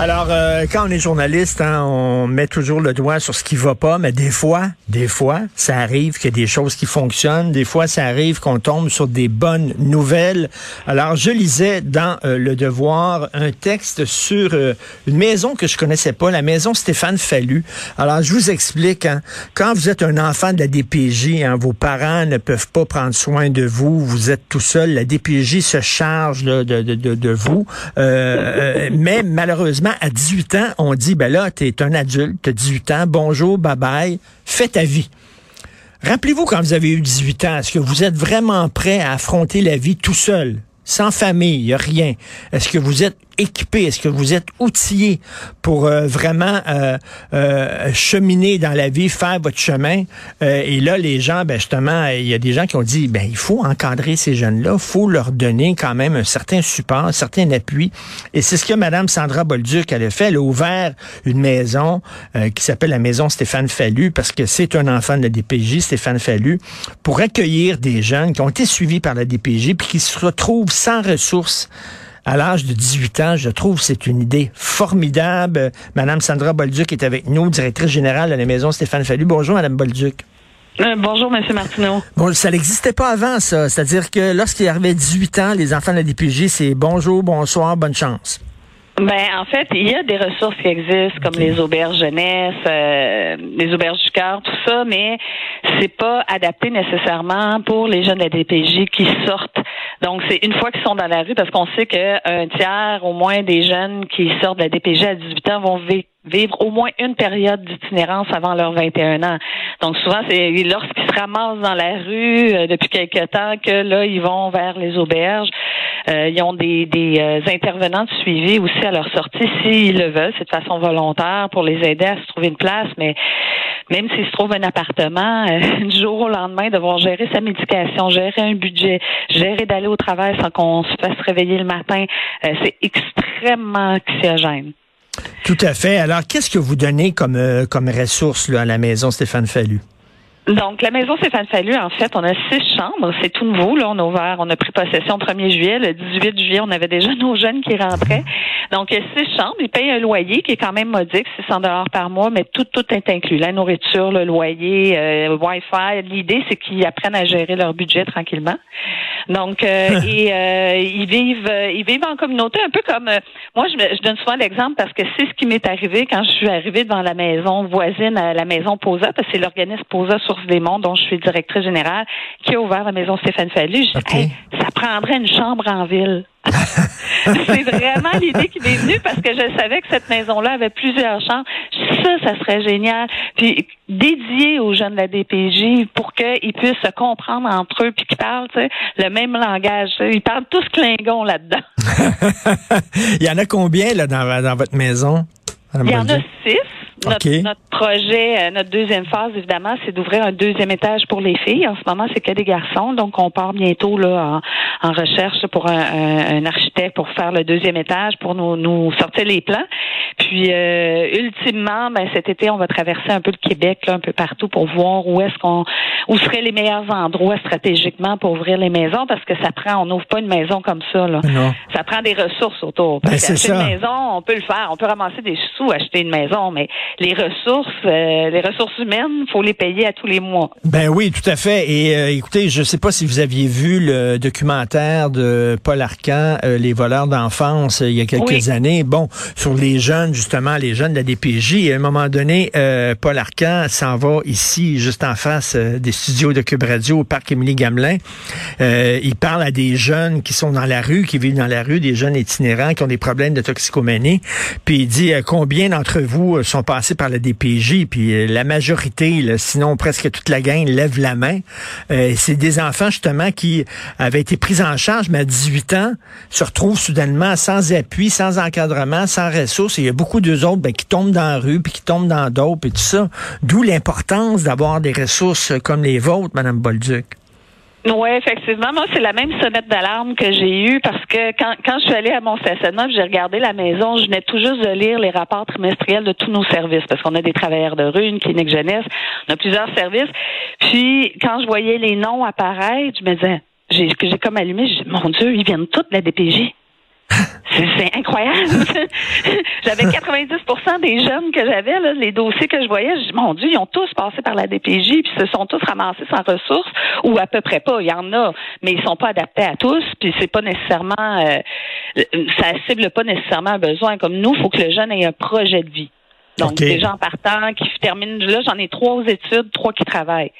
Alors, euh, quand on est journaliste, hein, on met toujours le doigt sur ce qui va pas, mais des fois, des fois, ça arrive qu'il y a des choses qui fonctionnent. Des fois, ça arrive qu'on tombe sur des bonnes nouvelles. Alors, je lisais dans euh, Le Devoir un texte sur euh, une maison que je connaissais pas, la maison Stéphane Fallu. Alors, je vous explique. Hein, quand vous êtes un enfant de la DPJ, hein, vos parents ne peuvent pas prendre soin de vous, vous êtes tout seul, la DPJ se charge de, de, de, de, vous. mais malheureusement, à 18 ans, on dit, ben là, tu es un adulte, tu as 18 ans, bonjour, bye bye, fais ta vie. Rappelez-vous quand vous avez eu 18 ans, est-ce que vous êtes vraiment prêt à affronter la vie tout seul, sans famille, rien? Est-ce que vous êtes équipé? Est-ce que vous êtes outillé pour euh, vraiment euh, euh, cheminer dans la vie, faire votre chemin? Et là, les gens, ben justement, il y a des gens qui ont dit, ben il faut encadrer ces jeunes-là, il faut leur donner quand même un certain support, un certain appui. Et c'est ce que Mme Sandra Bolduc elle a fait. Elle a ouvert une maison qui s'appelle la maison Stéphane Fallu, parce que c'est un enfant de la DPJ, Stéphane Fallu, pour accueillir des jeunes qui ont été suivis par la DPJ, puis qui se retrouvent sans ressources à l'âge de 18 ans. Je trouve que c'est une idée formidable. Madame Sandra Bolduc est avec nous, directrice générale de la maison Stéphane Fallu. Bonjour, Madame Bolduc. Euh, bonjour, M. Martineau. Bon, ça n'existait pas avant, ça. C'est-à-dire que lorsqu'il arrivait 18 ans, les enfants de la DPJ, c'est bonjour, bonsoir, bonne chance. Ben, en fait, il y a des ressources qui existent, comme les auberges jeunesse, euh, les auberges du cœur, tout ça, mais c'est pas adapté nécessairement pour les jeunes de la DPJ qui sortent. Donc, c'est une fois qu'ils sont dans la rue, parce qu'on sait qu'un tiers, au moins, des jeunes qui sortent de la DPJ à 18 ans vont vivre vivre au moins une période d'itinérance avant leurs 21 ans. Donc souvent, c'est lorsqu'ils se ramassent dans la rue euh, depuis quelque temps que là, ils vont vers les auberges. Euh, ils ont des, des euh, intervenants de suivi aussi à leur sortie s'ils le veulent. C'est de façon volontaire pour les aider à se trouver une place, mais même s'ils se trouvent un appartement, euh, du jour au lendemain, devoir gérer sa médication, gérer un budget, gérer d'aller au travail sans qu'on se fasse réveiller le matin, euh, c'est extrêmement anxiogène. Tout à fait. Alors, qu'est-ce que vous donnez comme, euh, comme ressource là, à la maison Stéphane Fallu? Donc, la maison Stéphane Fallu, en fait, on a six chambres. C'est tout nouveau. Là, on a ouvert, on a pris possession le 1er juillet. Le 18 juillet, on avait déjà nos jeunes qui rentraient. Donc, il y a six chambres. Ils payent un loyer qui est quand même modique, 600 dollars par mois, mais tout, tout est inclus. La nourriture, le loyer, euh, Wi-Fi. L'idée, c'est qu'ils apprennent à gérer leur budget tranquillement. Donc, euh, et euh, ils vivent, euh, ils vivent en communauté, un peu comme euh, moi. Je, je donne souvent l'exemple parce que c'est ce qui m'est arrivé quand je suis arrivée devant la maison voisine, à la maison Posa, parce que c'est l'organisme Posa Source des Monts dont je suis directrice générale, qui a ouvert la maison Stéphane Fallu. Je dis. Hey, ça prendrait une chambre en ville. c'est vraiment l'idée qui m'est venue parce que je savais que cette maison-là avait plusieurs chambres. Ça, ça serait génial. Puis dédié aux jeunes de la DPJ pour qu'ils puissent se comprendre entre eux puis qu'ils parlent tu sais, le même langage. Ils parlent tous Klingon là-dedans. Il y en a combien là, dans votre maison? Il y en a six. Notre, OK. notre projet, euh, notre deuxième phase, évidemment, c'est d'ouvrir un deuxième étage pour les filles. En ce moment, c'est que des garçons. Donc, on part bientôt là en, en recherche pour un, un- un architecte pour faire le deuxième étage, pour nous, nous sortir les plans. Puis, euh, ultimement, ben, cet été, on va traverser un peu le Québec, là, un peu partout, pour voir où est-ce qu'on, où seraient les meilleurs endroits stratégiquement pour ouvrir les maisons, parce que ça prend, on n'ouvre pas une maison comme ça. Là. Non. Ça prend des ressources autour. Ben, Parce c'est qu'acheter ça. une maison, on peut le faire. On peut ramasser des sous, acheter une maison, mais les ressources, euh, les ressources humaines, faut les payer à tous les mois. Ben oui, tout à fait. Et euh, écoutez, je sais pas si vous aviez vu le documentaire de Paul Arcan, Les voleurs d'enfance, il y a quelques années. Bon, sur les jeunes, justement, les jeunes de la DPJ. Et à un moment donné, Paul Arcan s'en va ici, juste en face des studios de Cube Radio au parc Émilie Gamelin. il parle à des jeunes qui sont dans la rue, qui vivent dans la rue, des jeunes itinérants qui ont des problèmes de toxicomanie. Puis il dit euh, combien d'entre vous euh, sont passés par la DPJ. Puis euh, la majorité, sinon presque toute la gang, lève la main. c'est des enfants justement qui avaient été pris en charge, mais à 18 ans, se retrouvent soudainement sans appui, sans encadrement, sans ressources. Beaucoup d'eux autres ben, qui tombent dans la rue, puis qui tombent dans d'autres, et tout ça. D'où l'importance d'avoir des ressources comme les vôtres, Madame Bolduc. Oui, effectivement. Moi, c'est la même sonnette d'alarme que j'ai eue parce que quand, quand je suis allée à mon stationnement, j'ai regardé la maison, je venais tout juste de lire les rapports trimestriels de tous nos services parce qu'on a des travailleurs de rue, une clinique jeunesse, on a plusieurs services. Puis, quand je voyais les noms apparaître, je me disais, j'ai, j'ai comme allumé, je dis, mon Dieu, ils viennent tous de la DPJ. C'est incroyable. j'avais 90% des jeunes que j'avais, les dossiers que je voyais, je mon Dieu, ils ont tous passé par la DPJ, puis se sont tous ramassés sans ressources, ou à peu près pas. Il y en a, mais ils sont pas adaptés à tous, puis c'est pas nécessairement, euh, ça cible pas nécessairement un besoin. Comme nous, il faut que le jeune ait un projet de vie. Donc, des gens partant qui terminent, là, j'en ai trois aux études, trois qui travaillent.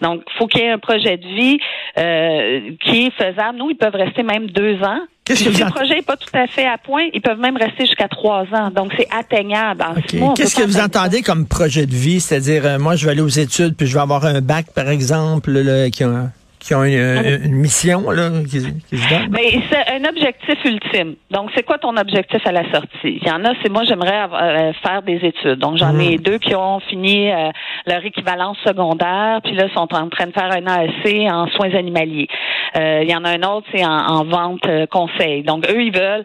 Donc, il faut qu'il y ait un projet de vie euh, qui est faisable. Nous, ils peuvent rester même deux ans. Si le projet n'est pas tout à fait à point, ils peuvent même rester jusqu'à trois ans. Donc, c'est atteignable. Qu'est-ce que vous entendez comme projet de vie? C'est-à-dire, euh, moi, je vais aller aux études, puis je vais avoir un bac, par exemple, là, qui a qui ont une, mission là, qui, qui se donnent? Ben, c'est un objectif ultime. Donc, c'est quoi ton objectif à la sortie? Il y en a, c'est moi, j'aimerais euh, faire des études. Donc, j'en ai mhm. deux qui ont fini euh, leur équivalence secondaire, puis là, sont en train de faire un AEC en soins animaliers. Euh, il y en a un autre, c'est en, en vente conseil. Donc, eux, ils veulent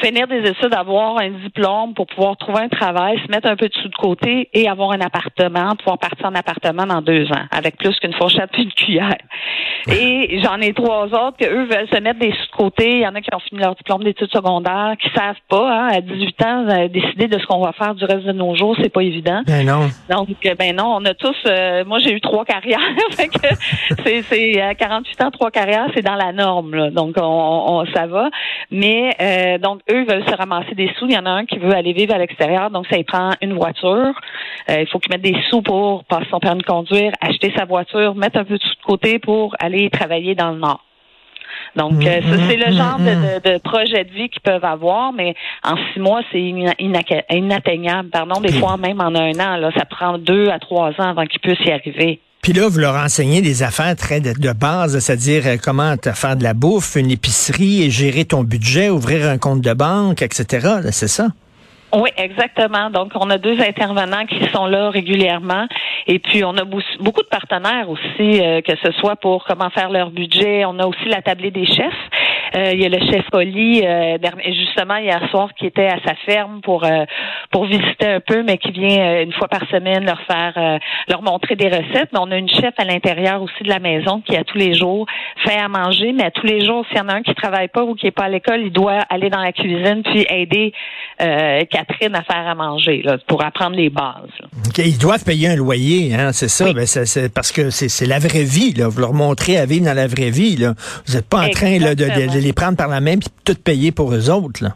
finir des études, avoir un diplôme pour pouvoir trouver un travail, se mettre un peu de sous de côté et avoir un appartement, pouvoir partir en appartement dans deux ans, avec plus qu'une fourchette puis une cuillère. Et j'en ai trois autres que eux veulent se mettre des sous de côté. Il y en a qui ont fini leur diplôme d'études secondaires, qui savent pas, hein, à 18 ans, euh, décider de ce qu'on va faire du reste de nos jours, c'est pas évident. Ben non. Donc, euh, ben non, on a tous, euh, moi j'ai eu trois carrières, c'est, c'est à 48 ans, trois carrières, c'est dans la norme, là. donc on, on, ça va. Mais euh, donc eux veulent se ramasser des sous. Il y en a un qui veut aller vivre à l'extérieur, donc ça il prend une voiture. Euh, il faut qu'il mette des sous pour passer son permis de conduire, acheter sa voiture, mettre un peu de sous de côté pour aller travailler dans le nord. Donc, euh, c'est le genre de, de, projet de vie qu'ils peuvent avoir, mais en six mois, c'est inatteignable. Pardon, des fois même en un an, là, ça prend deux à trois ans avant qu'ils puissent y arriver. Puis là, vous leur enseignez des affaires très de, base, c'est-à-dire euh, comment faire de la bouffe, une épicerie, et gérer ton budget, ouvrir un compte de banque, etc. C'est ça? Oui, exactement. Donc, on a deux intervenants qui sont là régulièrement. Et puis, on a beaucoup de partenaires aussi, euh, que ce soit pour comment faire leur budget. On a aussi la tablée des chefs. Euh, il y a le chef Oli, euh, justement hier soir, qui était à sa ferme pour euh, pour visiter un peu, mais qui vient une fois par semaine leur faire leur montrer des recettes. Mais on a une chef à l'intérieur aussi de la maison qui a tous les jours fait à manger, mais à tous les jours, s'il y en a un qui travaille pas ou qui est pas à l'école, il doit aller dans la cuisine puis aider Catherine à faire à manger là, pour apprendre les bases. Ils doivent payer un loyer, hein, c'est ça. Ben, c'est parce que c'est la vraie vie. Là. Vous leur montrez à vivre dans la vraie vie. Là. Vous n'êtes pas en train là, de, de les prendre par la main puis tout payer pour eux autres, là.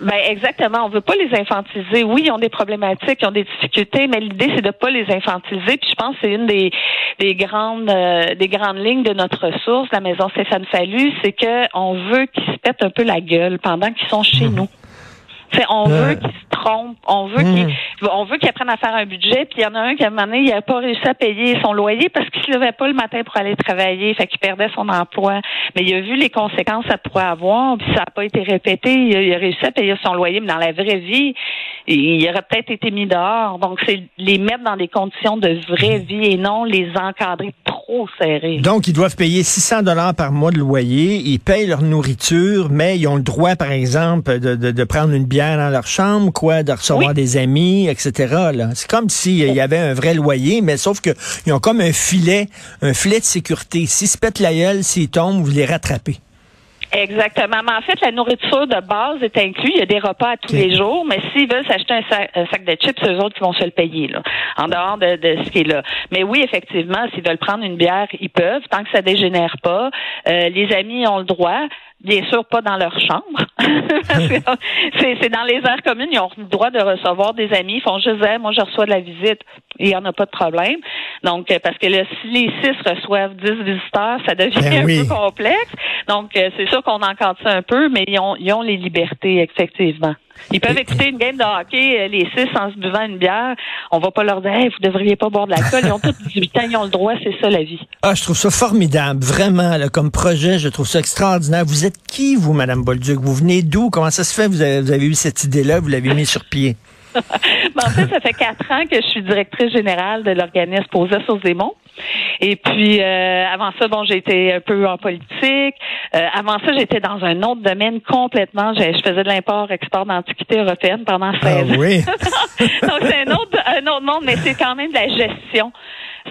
Ben exactement. On veut pas les infantiliser. Oui, ils ont des problématiques, ils ont des difficultés, mais l'idée c'est de pas les infantiliser. Puis je pense que c'est une des, des grandes euh, des grandes lignes de notre ressource, la maison Stéphane Fallu, c'est que on veut qu'ils se pètent un peu la gueule pendant qu'ils sont chez mmh. nous on veut qu'ils se trompent, on veut qu'ils hmm. on veut qu'ils apprennent à faire un budget, puis il y en a un qui à un moment donné, il n'a pas réussi à payer son loyer parce qu'il se levait pas le matin pour aller travailler, fait qu'il perdait son emploi. Mais il a vu les conséquences que ça pourrait avoir, puis ça n'a pas été répété. Il a, réussi à payer son loyer, mais dans la vraie vie, il aurait peut-être été mis dehors. Donc, c'est les mettre dans des conditions de vraie vie et non les encadrer trop. Donc, ils doivent payer 600 dollars par mois de loyer. Ils payent leur nourriture, mais ils ont le droit, par exemple, de, de, de prendre une bière dans leur chambre, quoi, de recevoir des amis, etc. C'est comme s'il y avait un vrai loyer, mais sauf que ils ont comme un filet, un filet de sécurité. S'ils se pètent la gueule, s'ils tombent, vous les rattrapez. Exactement. Mais en fait, la nourriture de base est inclue. Il y a des repas à tous les jours, mais s'ils veulent s'acheter un sac, un sac de chips, c'est eux autres qui vont se le payer, là, en dehors de, de ce qui est là. Mais oui, effectivement, s'ils veulent prendre une bière, ils peuvent, tant que ça dégénère pas. Euh, les amis ont le droit. Bien sûr, pas dans leur chambre. C'est dans les aires communes. Ils ont le droit de recevoir des amis. Ils font juste dire, moi, je reçois de la visite. Il n'y en a pas de problème. Donc, euh, parce que là, si les six reçoivent dix visiteurs, ça devient Ben un oui. peu complexe. Donc, euh, c'est sûr qu'on encadre ça un peu, mais ils ont, ils ont les libertés, effectivement. Ils peuvent écouter une game de hockey, euh, les six, en se buvant une bière. On va pas leur dire, hey, vous devriez pas boire de l'alcool. Ils ont tous 18 ans, ils ont le droit, c'est ça la vie. Ah, je trouve ça formidable, vraiment, là, comme projet, je trouve ça extraordinaire. Vous êtes qui, vous, Madame Bolduc? Vous venez d'où? Comment ça se fait? Vous avez, vous avez eu cette idée-là, vous l'avez mis sur pied? Ben, en fait, ça fait quatre ans que je suis directrice générale de l'organisme Posa sur des monts. Et puis, euh, avant ça, bon, j'ai été un peu en politique. Euh, avant ça, j'étais dans un autre domaine complètement. Je, je faisais de l'import-export d'antiquités européennes pendant 16 Ah ans. oui? Donc, c'est un autre, un autre monde, mais c'est quand même de la gestion.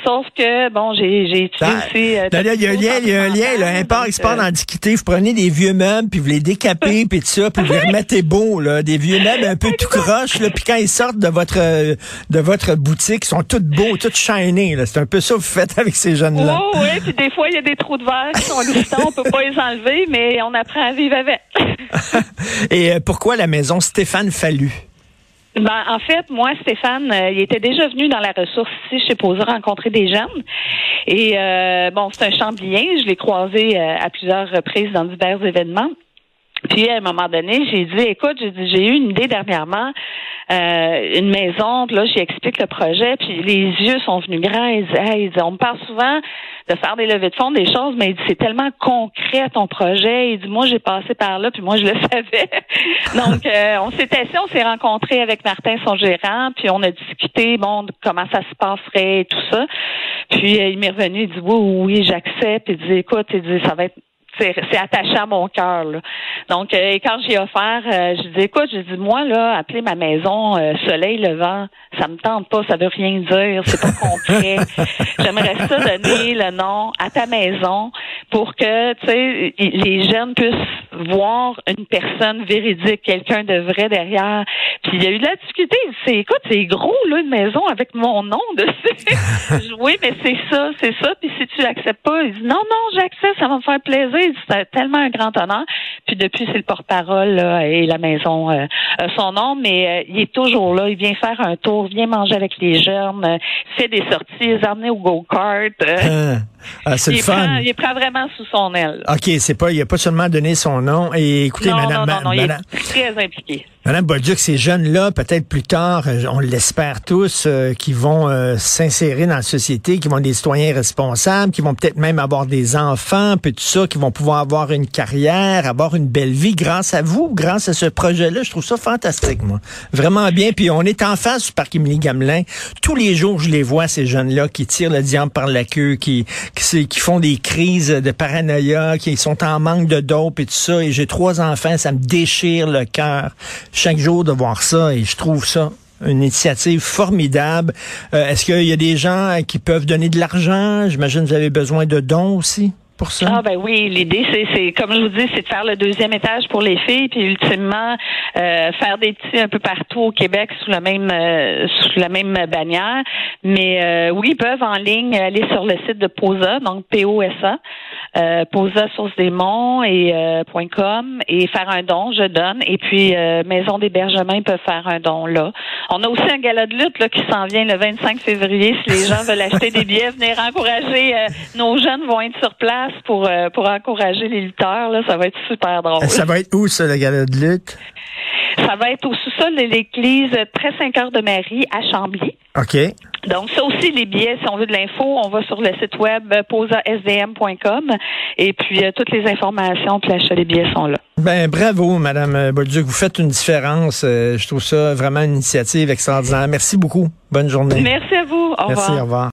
Sauf que, bon, j'ai j'ai étudié Ah, aussi... euh, il y a un lien, il y a un lien, là, import, export d'antiquité. Vous prenez des vieux meubles, puis vous les décapez, puis tout ça, puis vous les remettez beaux, là. Des vieux meubles un peu tout croches, là. Puis quand ils sortent de votre, euh, de votre boutique, ils sont tous beaux, tous shinés, là. C'est un peu ça que vous faites avec ces jeunes-là. Oh, oui, puis des fois, il y a des trous de verre qui sont glissants, on peut pas les enlever, mais on apprend à vivre avec. Et euh, pourquoi la maison Stéphane Fallu? Ben, en fait, moi, Stéphane, euh, il était déjà venu dans la ressource ici chez Posa rencontrer des jeunes. Et euh, bon, c'est un chamblien. Je l'ai croisé euh, à plusieurs reprises dans divers événements. Puis à un moment donné, j'ai dit, écoute, j'ai j'ai eu une idée dernièrement, euh, une maison, puis là, j'explique le projet, puis les yeux sont venus grands. Il dit, Hey, il dit, on me parle souvent de faire des levées de fonds, des choses, mais c'est tellement concret ton projet. Il dit, moi, j'ai passé par là, puis moi, je le savais. Donc, euh, on s'est assis, on s'est rencontré avec Martin, son gérant, puis on a discuté, bon, comment ça se passerait et tout ça. Puis euh, il m'est revenu, il dit, oui, oui, j'accepte. Il dit, écoute, il dit, ça va être c'est attaché à mon cœur. Donc, euh, et quand j'ai offert, euh, je dis écoute, je dis moi là, appeler ma maison euh, Soleil Levant, ça me tente pas, ça veut rien dire, c'est pas concret. J'aimerais ça donner le nom à ta maison pour que tu sais les jeunes puissent voir une personne véridique, quelqu'un de vrai derrière. Puis il y a eu de la difficulté. C'est écoute, c'est gros là une maison avec mon nom dessus. Oui, mais c'est ça, c'est ça. Puis si tu l'acceptes pas, il dit non, non, j'accepte, ça va me faire plaisir. Il C'est tellement un grand honneur. Puis depuis, c'est le porte-parole et la maison euh, a son nom, mais euh, il est toujours là. Il vient faire un tour, vient manger avec les jeunes, euh, fait des sorties, les emmener au go-kart. euh, Ah, ah, c'est il, le fun. prend, il prend vraiment sous son aile. OK, c'est pas, il a pas seulement donné son nom. Et écoutez, non, madame, non, non, non, il madame, est très impliqué. Madame Bolduc, ces jeunes-là, peut-être plus tard, euh, on l'espère tous, euh, qui vont euh, s'insérer dans la société, qui vont être des citoyens responsables, qui vont peut-être même avoir des enfants, puis tout ça, qui vont pouvoir avoir une carrière, avoir une belle vie grâce à vous, grâce à ce projet-là. Je trouve ça fantastique, moi. Vraiment bien. Puis on est en face du parc Émilie Gamelin. Tous les jours, je les vois, ces jeunes-là, qui tirent le diable par la queue, qui, font des crises de paranoïa, qui sont en manque de dope et tout ça. Et j'ai trois enfants, ça me déchire le cœur chaque jour de voir ça. Et je trouve ça une initiative formidable. Euh, Est-ce qu'il y a des gens qui peuvent donner de l'argent? J'imagine que vous avez besoin de dons aussi Ah ben oui, l'idée c'est c'est comme je vous dis, c'est de faire le deuxième étage pour les filles, puis ultimement euh, faire des petits un peu partout au Québec sous la même euh, sous la même bannière. Mais euh, oui, ils peuvent en ligne aller sur le site de POSA, donc P-O-S-A, euh, POSA Source des Monts et euh, .com et faire un don, je donne. Et puis euh, Maison d'hébergement, ils peuvent faire un don là. On a aussi un gala de lutte là, qui s'en vient le 25 février. Si les gens veulent acheter des billets, venir encourager. euh, nos jeunes vont être sur place pour euh, pour encourager les lutteurs. Là, ça va être super drôle. Ça va être où, ça, le gala de lutte? Ça va être au sous-sol de l'église Très Saint-Cœur de Marie à Chambly. OK. Donc, ça aussi, les billets, si on veut de l'info, on va sur le site web euh, posasdm.com et puis euh, toutes les informations puis l'achat des billets sont là. Ben bravo, Madame euh, Bolduc. Vous faites une différence. Euh, je trouve ça vraiment une initiative extraordinaire. Merci beaucoup. Bonne journée. Merci à vous. Au Merci, revoir. au revoir.